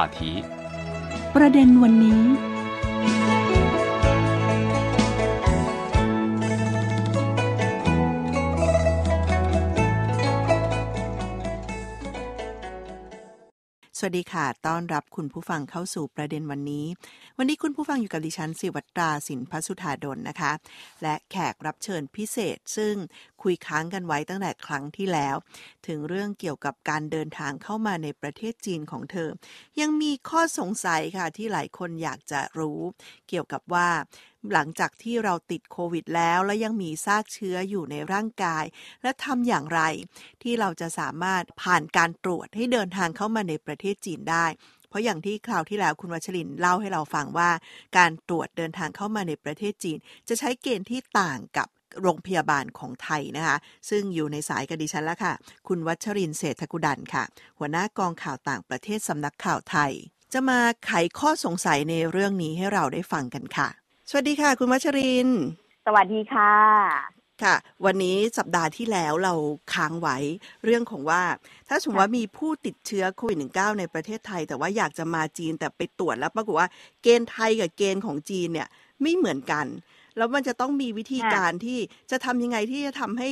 话题。ประเด็นวันนี้ สวัสดีค่ะ ต้อนรับคุณผู้ฟังเข้าสู่ประเด็นวันนี้ วันนี้คุณผู้ฟังอยู่กับดิฉันสิวัตราสินพัสุธาดลนะคะ และแขกรับเชิญพิเศษ ซึ่ง คุยค้างกันไว้ตั้งแต่ครั้งที่แล้ว ถึงเรื่องเกี่ยวกับการเดินทางเข้ามาในประเทศจีนของเธอ ยังมีข้อสงสัยค่ะที่หลายคนอยากจะรู้ เกี่ยวกับว่าหลังจากที่เราติดโควิดแล้วและยังมีซากเชื้ออยู่ในร่างกาย และทำอย่างไร ที่เราจะสามารถผ่านการตรวจให้เดินทางเข้ามาในประเทศจีนได้ เพราะอย่างที่คราวที่แล้วคุณวัชรินทร์เล่าให้เราฟังว่า การตรวจเดินทางเข้ามาในประเทศจีน จะใช้เกณฑ์ที่ต่างกับ โรงพยาบาลของไทยนะคะ ซึ่งอยู่ในสายกับดิฉันแล้วค่ะ คุณวัชรินทร์เศรษฐกุดันค่ะ หัวหน้ากองข่าวต่างประเทศสำนักข่าวไทย จะมาไขข้อสงสัยในเรื่องนี้ให้เราได้ฟังกันค่ะ สวัสดีค่ะ คุณวัชรินทร์สวัสดีค่ะค่ะ วันนี้สัปดาห์ที่แล้วเราค้างไว้เรื่องของว่า ถ้าสมมติว่ามีผู้ติดเชื้อโควิด -19 ในประเทศไทย แต่ว่าอยากจะมาจีนแต่ไปตรวจแล้วปรากฏว่าเกณฑ์ไทยกับเกณฑ์ของจีนเนี่ยไม่เหมือนกัน แล้วมันจะต้องมีวิธีค่ะการที่จะทำยังไงที่จะทำให้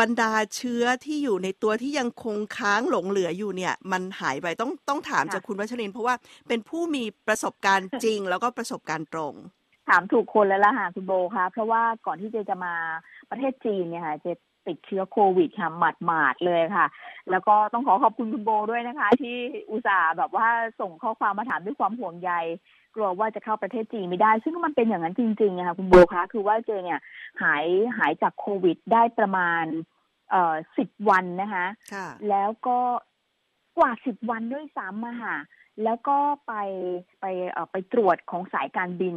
บรรดาเชื้อที่อยู่ในตัวที่ยังคงค้างหลงเหลืออยู่เนี่ย มันหายไปต้องต้องถามค่ะจากคุณวัชรินทร์เพราะว่าเป็นผู้มีประสบการณ์จริง แล้วก็ประสบการณ์ตรง ถามถูกคนแล้วล่ะค่ะคุณโบคะเพราะว่าก่อนที่เจจะมาประเทศจีนเนี่ยค่ะเจ ติดเชื้อโควิดค่ะหมาดหมาดๆเลยค่ะ แล้วก็ต้องขอขอบคุณคุณโบด้วยนะคะ ที่อุตส่าห์แบบว่าส่งข้อความมาถามด้วยความห่วงใยกลัวว่าจะเข้าประเทศจีนไม่ได้ ซึ่งมันเป็นอย่างนั้นจริงๆอะค่ะคุณโบคะคือว่าเจเนี่ยหายหายจากโควิดได้ประมาณ เอ่อสิบวันนะคะค่ะแล้วก็กว่าสิบวันด้วยซ้ำอะค่ะแล้วก็ไปไปเอ่อไปตรวจของสายการบิน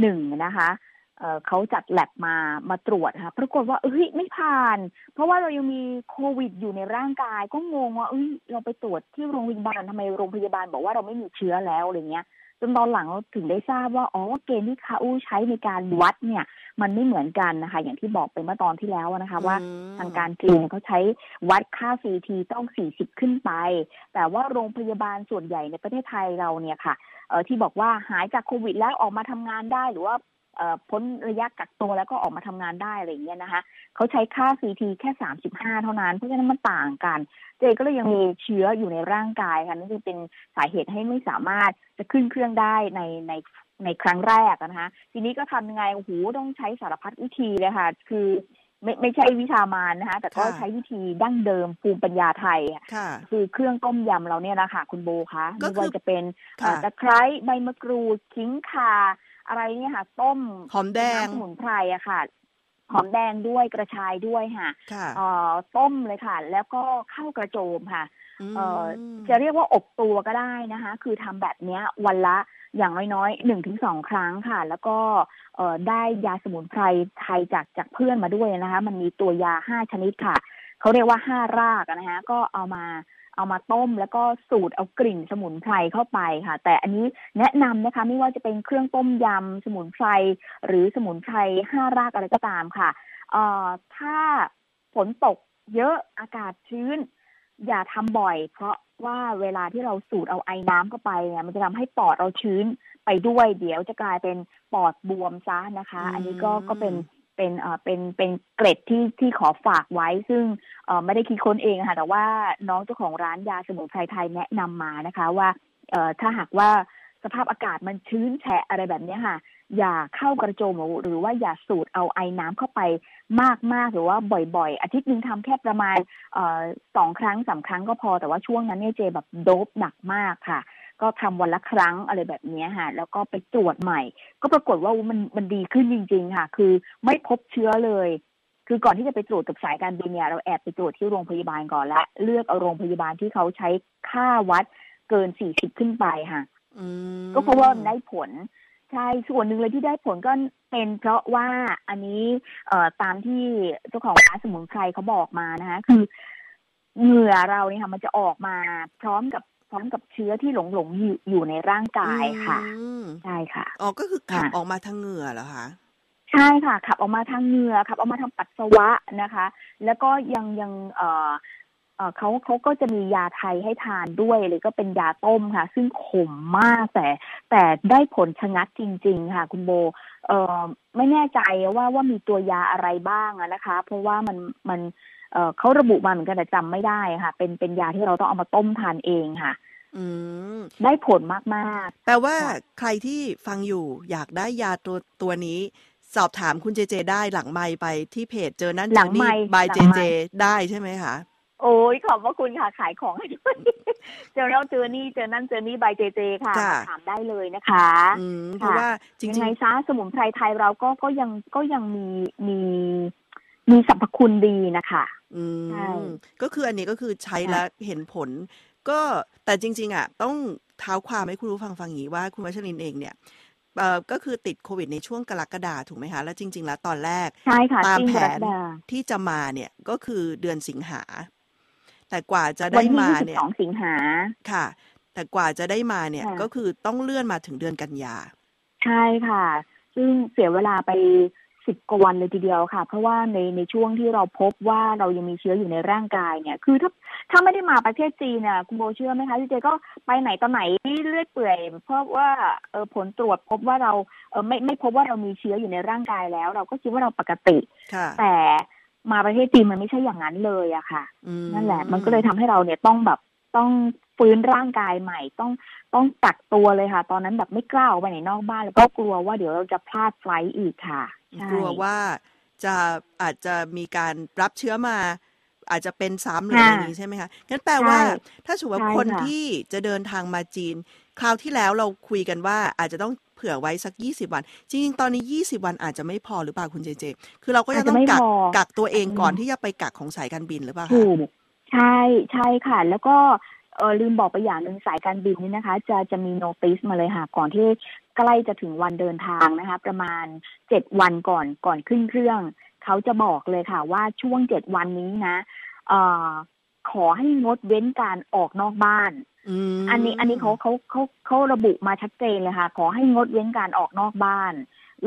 หนึ่งนะคะ เอ่อเขาจัดแลบมามาตรวจค่ะปรากฏว่าเอ้ยไม่ผ่าน เพราะว่าเรายังมีโควิดอยู่ในร่างกาย ก็งงว่าเอ้ยเราไปตรวจที่โรงพยาบาลทำไมโรงพยาบาลบอกว่าเราไม่มีเชื้อแล้วอะไรเงี้ยจนตอนหลังเราถึงได้ทราบว่าอ๋อเกณฑ์ที่เขาใช้ในการวัดเนี่ย มันไม่เหมือนกันนะคะ อย่างที่บอกไปเมื่อตอนที่แล้วนะคะ ว่าอืมทางการจีนเนี่ยเขาใช้วัดค่า CT ต้อง 40 ขึ้นไป แต่ว่าโรงพยาบาลส่วนใหญ่ในประเทศไทยเราเนี่ยค่ะเอ่อที่บอกว่าหายจากโควิดแล้วออกมาทำงานได้หรือว่าเอ่อ พ้นระยะกักตัวแล้วก็ออกมาทำงานได้อะไรอย่างเงี้ยนะคะเขาใช้ค่า CT แค่35เท่านั้น เพราะฉะนั้นมันต่างกัน เจก็เลยยังมีเชื้ออยู่ในร่างกายค่ะนั่นจึงเป็นสาเหตุให้ไม่สามารถจะขึ้นเครื่องได้ในในในครั้งแรกอะนะคะทีนี้ก็ทำยังไงโอ้โหต้องใช้สารพัดวิธีเลยค่ะ คือไม่ไม่ใช่วิชามานนะคะแต่ก็ค่ะใช้วิธีดั้งเดิมภูมิปัญญาไทยอะค่ะคือเครื่องต้มยำเราเนี่ยนะคะคุณโบคะก็ไม่คือว่าจะเป็นเอ่อค่ะตะไคร้ใบมะกรูดขิงข่า อะไรเนี่ยค่ะ ต้มหอมแดงน้ำสมุนไพรอะค่ะหอมแดงด้วยกระชายด้วยค่ะค่ะเอ่อต้มเลยค่ะ แล้วก็ข้าวกระโจมค่ะมเอ่อจะเรียกว่าอบตัวก็ได้นะคะ คือทำแบบเนี้ยวันละอย่างน้อยๆหนึ่งถึงสองครั้งค่ะ แล้วก็เอ่อได้ยาสมุนไพรไทยจากจากเพื่อนมาด้วยนะคะ มันมีตัวยาห้าชนิดค่ะเขาเรียกว่าห้ารากอะนะคะ ก็เอามา เอามาต้ม แล้วก็สูตรเอากลิ่นสมุนไพรเข้าไปค่ะ แต่อันนี้แนะนำนะคะไม่ว่าจะเป็นเครื่องต้มยำสมุนไพรหรือสมุนไพรห้ารากอะไรก็ตามค่ะเอ่อถ้าฝนตกเยอะอากาศชื้น อย่าทำบ่อย เพราะว่าเวลาที่เราสูดเอาไอ้น้ำเข้าไปเนี่ยมันจะทำให้ปอดเราชื้นไปด้วยเดี๋ยวจะกลายเป็นปอดบวมซะนะคะอืมอันนี้ก็ก็เป็น เป็นเอ่อเป็นเป็นเกร็ดที่ที่ขอฝากไว้ ซึ่งเอ่อไม่ได้คิดค้นเองค่ะแต่ว่าน้องเจ้าของร้านยาสมุนไพรไทยแนะนำมานะคะว่าเอ่อถ้าหากว่าสภาพอากาศมันชื้นแฉะอะไรแบบนี้ค่ะ อย่าเข้ากระโจมหรือว่าอย่าสูดเอาไอ้น้ำเข้าไปมากๆ หรือว่าบ่อยๆ อาทิตย์หนึ่งทำแค่ประมาณสองครั้งสามครั้งก็พอแต่ว่าช่วงนั้นเนี่ยเจแบบโดบหนักมากค่ะ ก็ทำวันละครั้งอะไรแบบเนี้ยค่ะ แล้วก็ไปตรวจใหม่ ก็ปรากฏว่ามันมันดีขึ้นจริง ๆ ค่ะ คือไม่พบเชื้อเลย คือก่อนที่จะไปตรวจกับสายการบินเนี่ยเราแอบไปตรวจที่โรงพยาบาลก่อนละเลือกเอาโรงพยาบาลที่เขาใช้ค่าวัดเกินสี่สิบขึ้นไปค่ะอืมก็เพราะว่ามันได้ผลใช่ส่วนหนึ่งเลยที่ได้ผลก็เป็นเพราะว่าอันนี้เอ่อตามที่เจ้าของร้านสมุนไพรเขาบอกมานะคะ คือเหงื่อเราเนี่ยค่ะมันจะออกมาพร้อมกับ พร้อมกับเชื้อที่หลงหลงๆอยู่อยู่ในร่างกายค่ะอืมใช่ค่ะอ๋อก็คือขับค่ะออกมาทางเหงื่อเหรอคะใช่ค่ะ ขับออกมาทางเหงื่อขับออกมาทางปัสสาวะนะคะ แล้วก็ยังยังเอ่อ เอ่อเขาเขาก็จะมียาไทยให้ทานด้วยหรือก็เป็นยาต้มค่ะ ซึ่งขมมากแต่ แต่ได้ผลชะงัดจริง ๆ ค่ะ คุณโบเอ่อไม่แน่ใจว่าว่ามีตัวยาอะไรบ้างอะนะคะ เพราะว่ามันมันเอ่อเขาระบุมาเหมือนกันแต่จำไม่ได้ค่ะ เป็นเป็นยาที่เราต้องเอามาต้มทานเองค่ะอืมได้ผลมากแปลว่าค่ะใครที่ฟังอยู่อยากได้ยาตัวตัวนี้ สอบถามคุณเจเจ ได้หลังไมค์ไปที่เพจเจอนั่นหเจลัองนี่ไมค์บายหลัเจงไมเจค์ได้ใช่ไหมคะๆ โอ้ยขอบพระคุณค่ะขายของให้ด้วยเจอแล้วเจอนี่เจอนั่นเจอนี่บายเจเจค่ะค่ะมาถามได้เลยนะคะอืมเพราะว่าจยังริงไงซะสมุนไพรไทยเราก็ก็ยังก็ยังมีมีมีสรรพคุณดีนะคะ ๆอืใช่มก็คืออันนี้ก็คือใช้ค่ะแล้วเห็นผล ก็แต่จริง ๆอะต้องเท้าความให้คุณผู้ฟังฟังอย่างนี้ว่าคุณวัชรินเองเนี่ยเอ่อก็คือติดโควิดในช่วงกรกฎาถูกไหมคะ แล้วจริง ๆ แล้วตอนแรก ใช่ค่ะตามจิ้งแผกรนกฎาที่จะมาเนี่ยก็คือเดือนสิงหา แต่กว่าจะวัได้นที่มายี่สิบเนี่ยสองสิงหาค่ะ แต่กว่าจะได้มาเนี่ยค่ะก็คือต้องเลื่อนมาถึงเดือนกันยา ใช่ค่ะ ซึ่งเสียเวลาไปสิบกว่าวันเลยทีเดียวค่ะ เพราะว่าในในช่วงที่เราพบว่าเรายังมีเชื้ออยู่ในร่างกายเนี่ย คือถ้าถ้าไม่ได้มาประเทศจีนน่ะคุณโบเชื่อไหมคะพี่เจก็ไปไหนตอนไหนเลือดเปื่อย เพราะว่าเออผลตรวจพบว่าเราเออไม่ไม่พบว่าเรามีเชื้ออยู่ในร่างกายแล้ว เราก็คิดว่าเราปกติค่ะแต่ มาประเทศจีนมันไม่ใช่อย่างนั้นเลยอะค่ะอืมนั่นแหละ มันก็เลยทำให้เราเนี่ยต้องแบบต้องฟื้นร่างกายใหม่ต้องต้องกักตัวเลยค่ะ ตอนนั้นแบบไม่กล้าออกไปไหนนอกบ้านแล้วก็กลัวว่าเดี๋ยวเราจะพลาดไฟลท์อีกค่ะใช่กลัวว่าจะอาจจะมีการรับเชื้อมา อาจจะเป็นซ้ำหรือค่ะอะไรอย่างนี้ใช่ไหมคะงั้นแปลว่าใช่ถ้าสมมติว่าใช่คนค่ะที่จะเดินทางมาจีน คราวที่แล้วเราคุยกันว่าอาจจะต้องเผื่อไว้สัก 20 วัน จริงๆ ตอนนี้ 20 วันอาจจะไม่พอหรือเปล่าคุณเจเจ คือเราก็อาจะจจะต้องไม่กักพอกักตัวเองก่อนอืมที่จะไปกักของสายการบินหรือเปล่าคะถูกใช่ใช่ค่ะ แล้วก็เออลืมบอกไปอย่างหนึ่งสายการบินนี่นะคะ จะจะมีโนติสมาเลยค่ะ ก่อนที่ใกล้จะถึงวันเดินทางนะคะ ประมาณเจ็ดวันก่อนก่อนขึ้นเครื่อง เขาจะบอกเลยค่ะว่าช่วงเจ็ดวันนี้นะเอ่อขอให้งดเว้นการออกนอกบ้านมอันนี้อันนี้เขาเขาเขาเขาระบุมาชัดเจนเลยค่ะ ขอให้งดเว้นการออกนอกบ้าน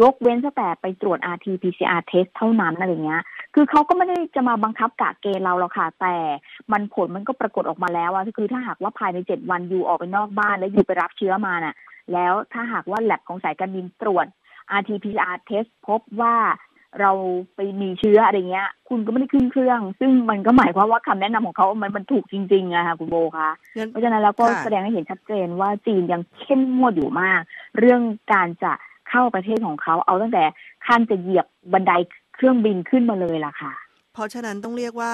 ยกเว้นแต่ไปตรวจ rt pcr test เท่านั้นอะไรเงี้ย คือเขาก็ไม่ได้จะมาบังคับกะเกณฑ์เราหรอกค่ะ แต่มันผลมันก็ปรากฏออกมาแล้วอะคือถ้าหากว่าภายในเจ็ดวันอยู่ออกไปนอกบ้าน แล้วอยู่ไปรับเชื้อมาน่ะ แล้วถ้าหากว่าแลบของสายการบินตรวจ rt pcr test พบว่า เราไปมีเชื้ออะไรเงี้ย คุณก็ไม่ได้ขึ้นเครื่อง ซึ่งมันก็หมายความว่าคำแนะนำของเขามันมันถูกจริงๆอะค่ะคุณโบคะงั้นเพราะฉะนั้นแล้วก็ค่ะแสดงให้เห็นชัดเจนว่าจีนยังเข้มงวดอยู่มาก เรื่องการจะเข้าประเทศของเขาเอาตั้งแต่ขั้นจะเหยียบบันไดเครื่องบินขึ้นมาเลยล่ะค่ะ เพราะฉะนั้นต้องเรียกว่า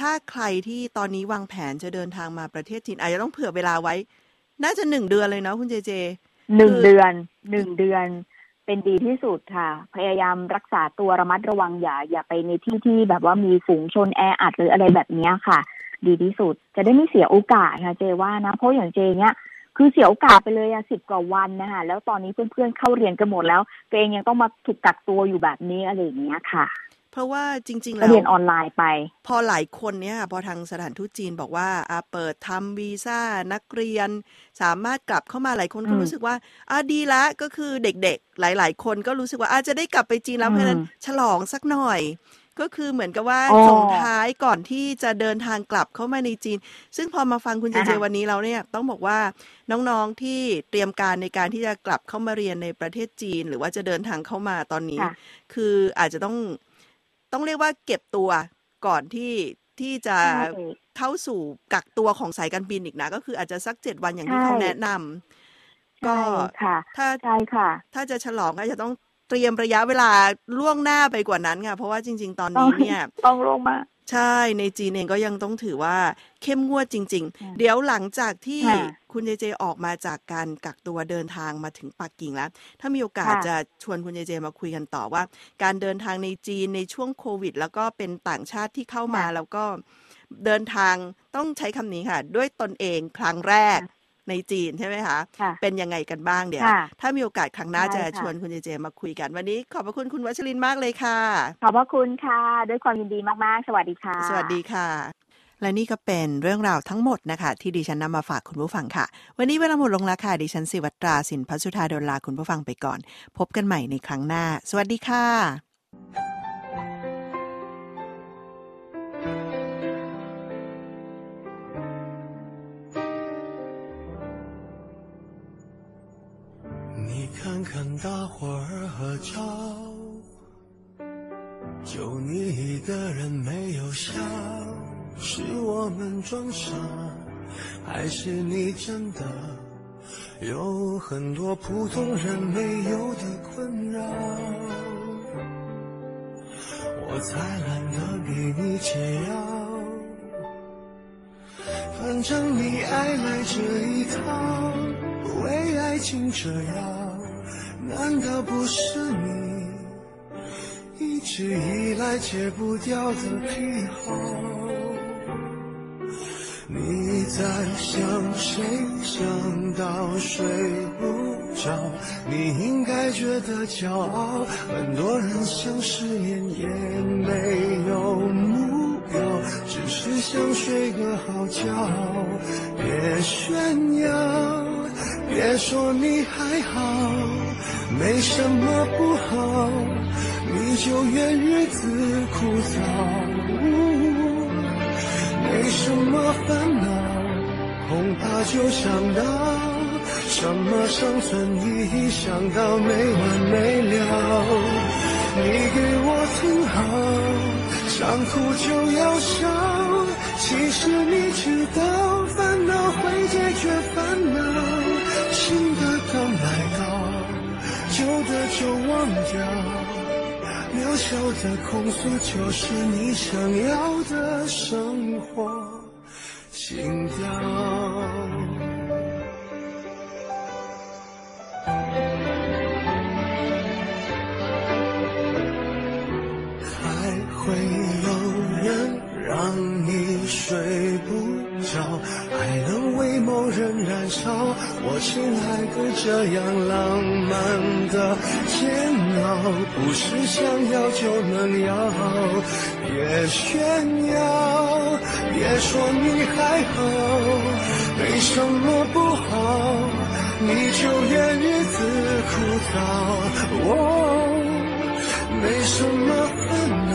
ถ้าใครที่ตอนนี้วางแผนจะเดินทางมาประเทศจีนอาจจะต้องเผื่อเวลาไว้ น่าจะหนึ่งเดือนเลยเนาะคุณเจเจหนึ่งคือเดือนหนึ่งเดือน เป็นดีที่สุดค่ะ พยายามรักษาตัวระมัดระวังอย่าอย่าไปในที่ที่แบบว่ามีฝูงชนแออัดหรืออะไรแบบนี้ค่ะ ดีที่สุด จะได้ไม่เสียโอกาสค่ะเจว่านะ เพราะอย่างเจเนี้ยคือเสียโอกาสไปเลยอะสิบกว่าวันนะคะแล้วตอนนี้เพื่อนๆเข้าเรียนกันหมดแล้ว ตัวเองยังต้องมาถูกกักตัวอยู่แบบนี้อะไรอย่างเงี้ยค่ะ เพราะว่าจริงๆก็แล้วเรียนออนไลน์ไป พอหลายคนเนี่ยค่ะพอทางสถานทูตจีนบอกว่าอ่าเปิดทำวีซ่านักเรียน สามารถกลับเข้ามาหลายคนก็อืมรู้สึกว่าอ่าดีละก็คือเด็กๆ หลาย ๆ คนก็รู้สึกว่าอาจจะได้กลับไปจีนแล้วอืมเพราะฉะนั้นฉลองสักหน่อย ก็คือเหมือนกับว่าอ๋อส่งท้ายก่อนที่จะเดินทางกลับเข้ามาในจีน ซึ่งพอมาฟังคุณเจอ่าเจฮะวันนี้เราเนี่ยต้องบอกว่าน้องๆที่เตรียมการในการที่จะกลับเข้ามาเรียนในประเทศจีน หรือว่าจะเดินทางเข้ามาตอนนี้ค่ะคืออาจจะต้อง ต้องเรียกว่าเก็บตัวก่อนที่ที่จะใช่เข้าสู่กักตัวของสายการบินอีกนะ ก็คืออาจจะสักเจ็ดวันอย่างที่ใช่เขาแนะนำก็ใช่ค่ะถ้าใช่ค่ะ ถ้าจะฉลองก็จะต้องเตรียมระยะเวลาล่วงหน้าไปกว่านั้นค่ะเพราะว่าจริง ๆ ตอนนี้เนี่ยต้องลงมา ใช่ ในจีนเองก็ยังต้องถือว่าเข้มงวดจริงค่ะๆเดี๋ยวหลังจากที่ค่ะคุณเจเจออกมาจากการกักตัวเดินทางมาถึงปักกิ่งแล้ว ถ้ามีโอกาสค่ะ จะชวนคุณเจเจมาคุยกันต่อว่า การเดินทางในจีนในช่วงโควิด แล้วก็เป็นต่างชาติที่เข้ามาค่ะ แล้วก็เดินทางต้องใช้คำนี้ค่ะ ด้วยตนเองครั้งแรกค่ะ ในจีนใช่ไหมคะค่ะเป็นยังไงกันบ้างเดี๋ยวค่ะถ้ามีโอกาสครั้งหน้าได้จะค่ะชวนคุณเจเจมาคุยกัน วันนี้ขอบพระคุณคุณวัชรินทร์มากเลยค่ะ ขอบพระคุณค่ะ ด้วยความยินดีมาก ๆ สวัสดีค่ะ สวัสดีค่ะ และนี่ก็เป็นเรื่องราวทั้งหมดนะคะ ที่ดิฉันนำมาฝากคุณผู้ฟังค่ะ วันนี้เวลาหมดลงแล้วค่ะดิฉันสิวัตราสินพัชุธาดลลาคุณผู้ฟังไปก่อน พบกันใหม่ในครั้งหน้า สวัสดีค่ะ 大伙儿合照，就你一个人没有笑，是我们装傻，还是你真的有很多普通人没有的困扰？我才懒得给你解药。反正你爱来这一套，为爱情折腰，难道不是你一直以来戒不掉的癖好？你在想谁？想到睡不着，你应该觉得骄傲。很多人想誓言也没有目标，只是想睡个好觉。别炫耀，别说你还好，没什么不好，你就怨日子枯燥。没什么烦恼，恐怕就想到什么生存意义，想到没完没了。你给我听好，想哭就要笑。其实你知道，烦恼会解决烦恼，新的刚来到，旧的就忘掉。渺小的控诉，就是你想要的生活情调。人燃烧。我亲爱的，这样浪漫的煎熬，不是想要就能要。别炫耀，别说你还好，没什么不好，你就怨日子枯燥。哦，没什么烦恼，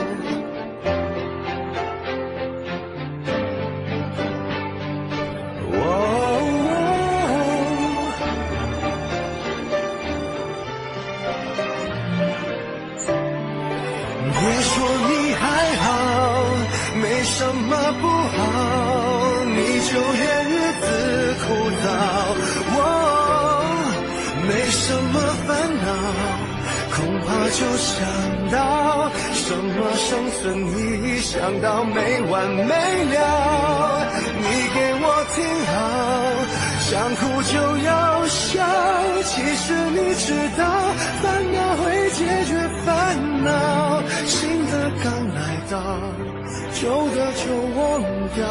么不好，你就怨日子枯燥。哦，没什么烦恼，恐怕就想到什么生存意义，想到没完没了。你给我听好。想哭就要笑，其实你知道，烦恼会解决烦恼。新的刚来到，旧的就忘掉。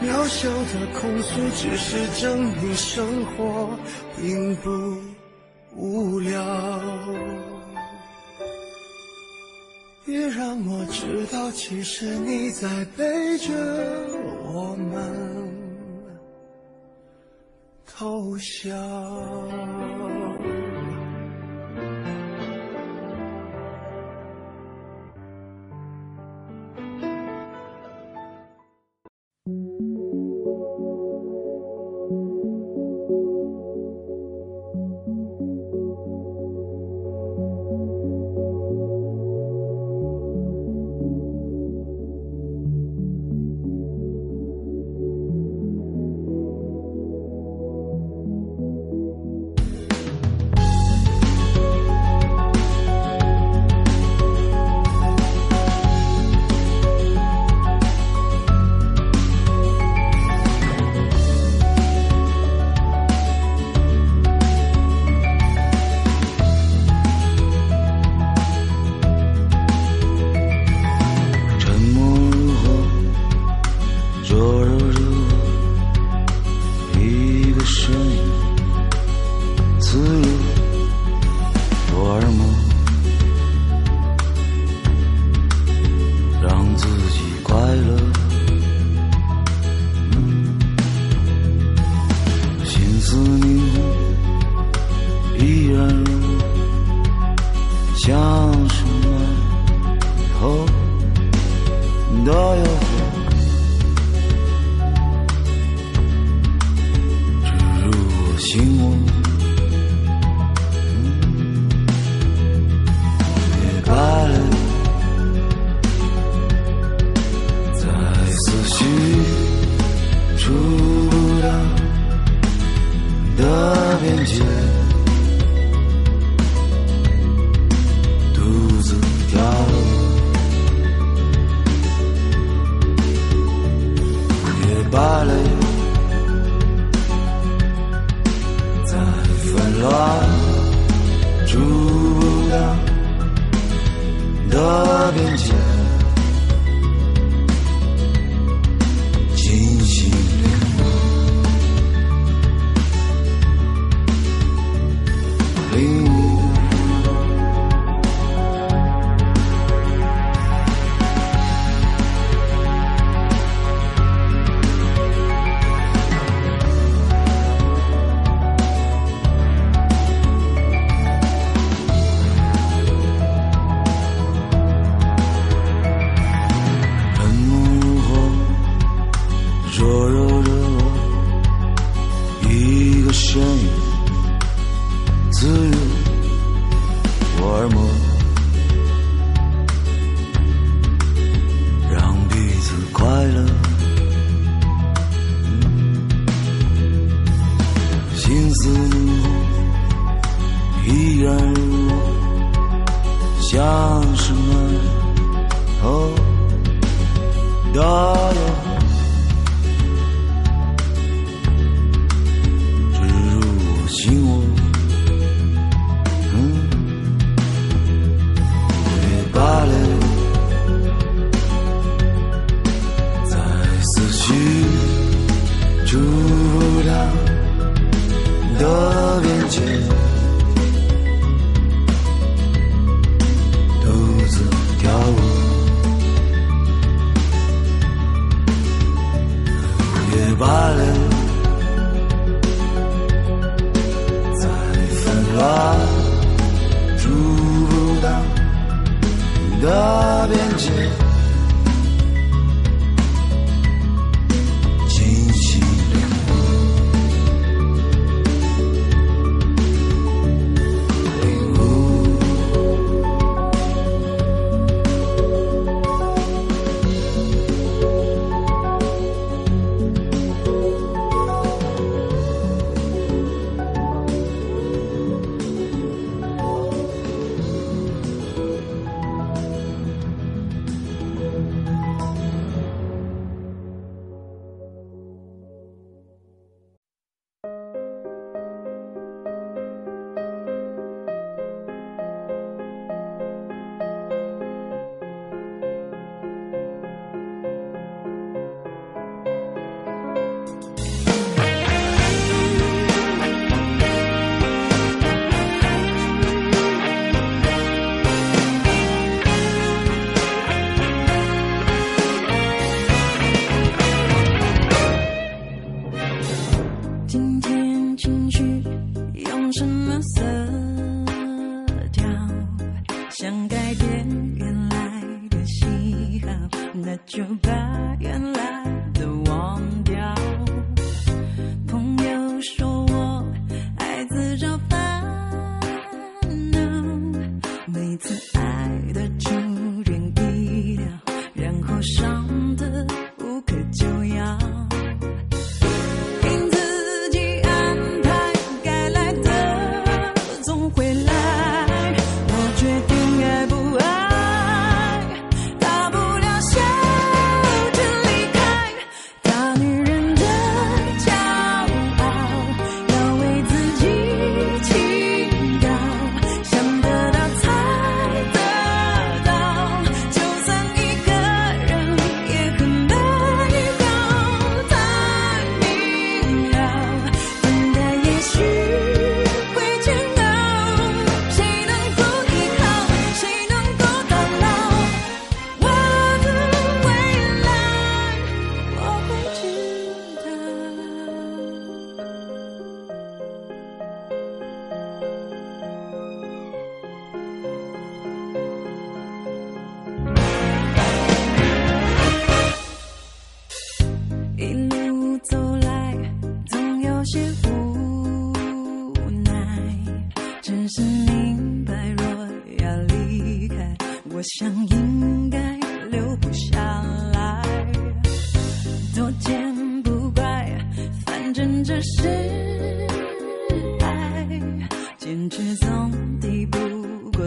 渺小的控诉，只是证明生活并不无聊。别让我知道，其实你在背着我们。偷笑。想什么，以后都有。那边见巴黎在纷乱触不到的边界自找烦恼。每次爱的主人一了，然后伤。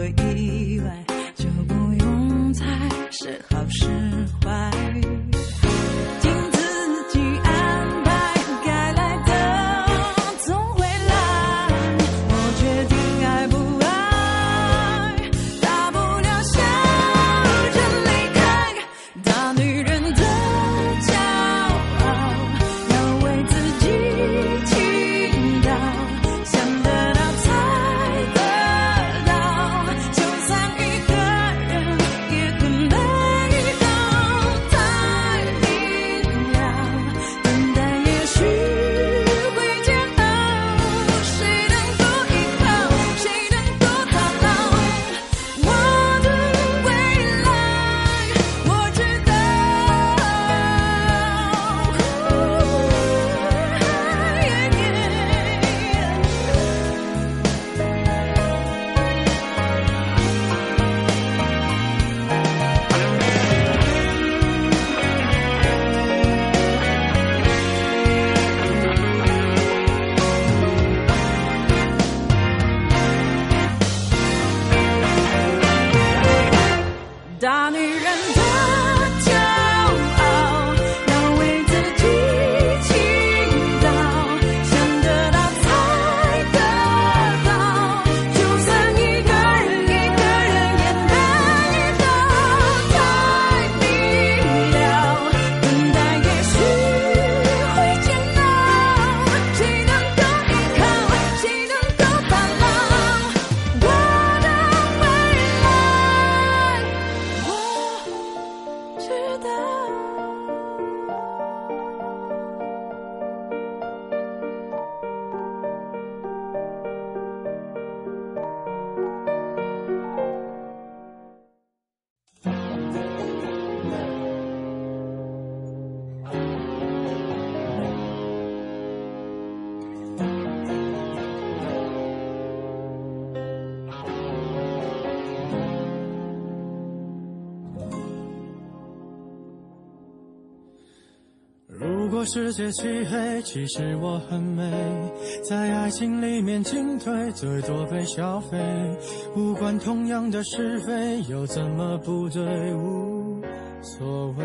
意外。如果世界漆黑，其实我很美，在爱情里面进退，最多被消费。无关同样的是非，又怎么不对？无所谓。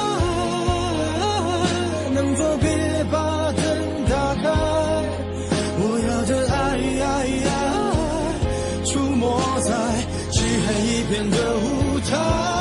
片的舞台，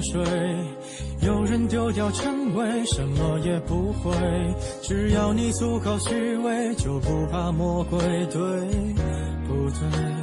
水，有人丢掉称谓，什么也不会。只要你足够虚伪，就不怕魔鬼。对不对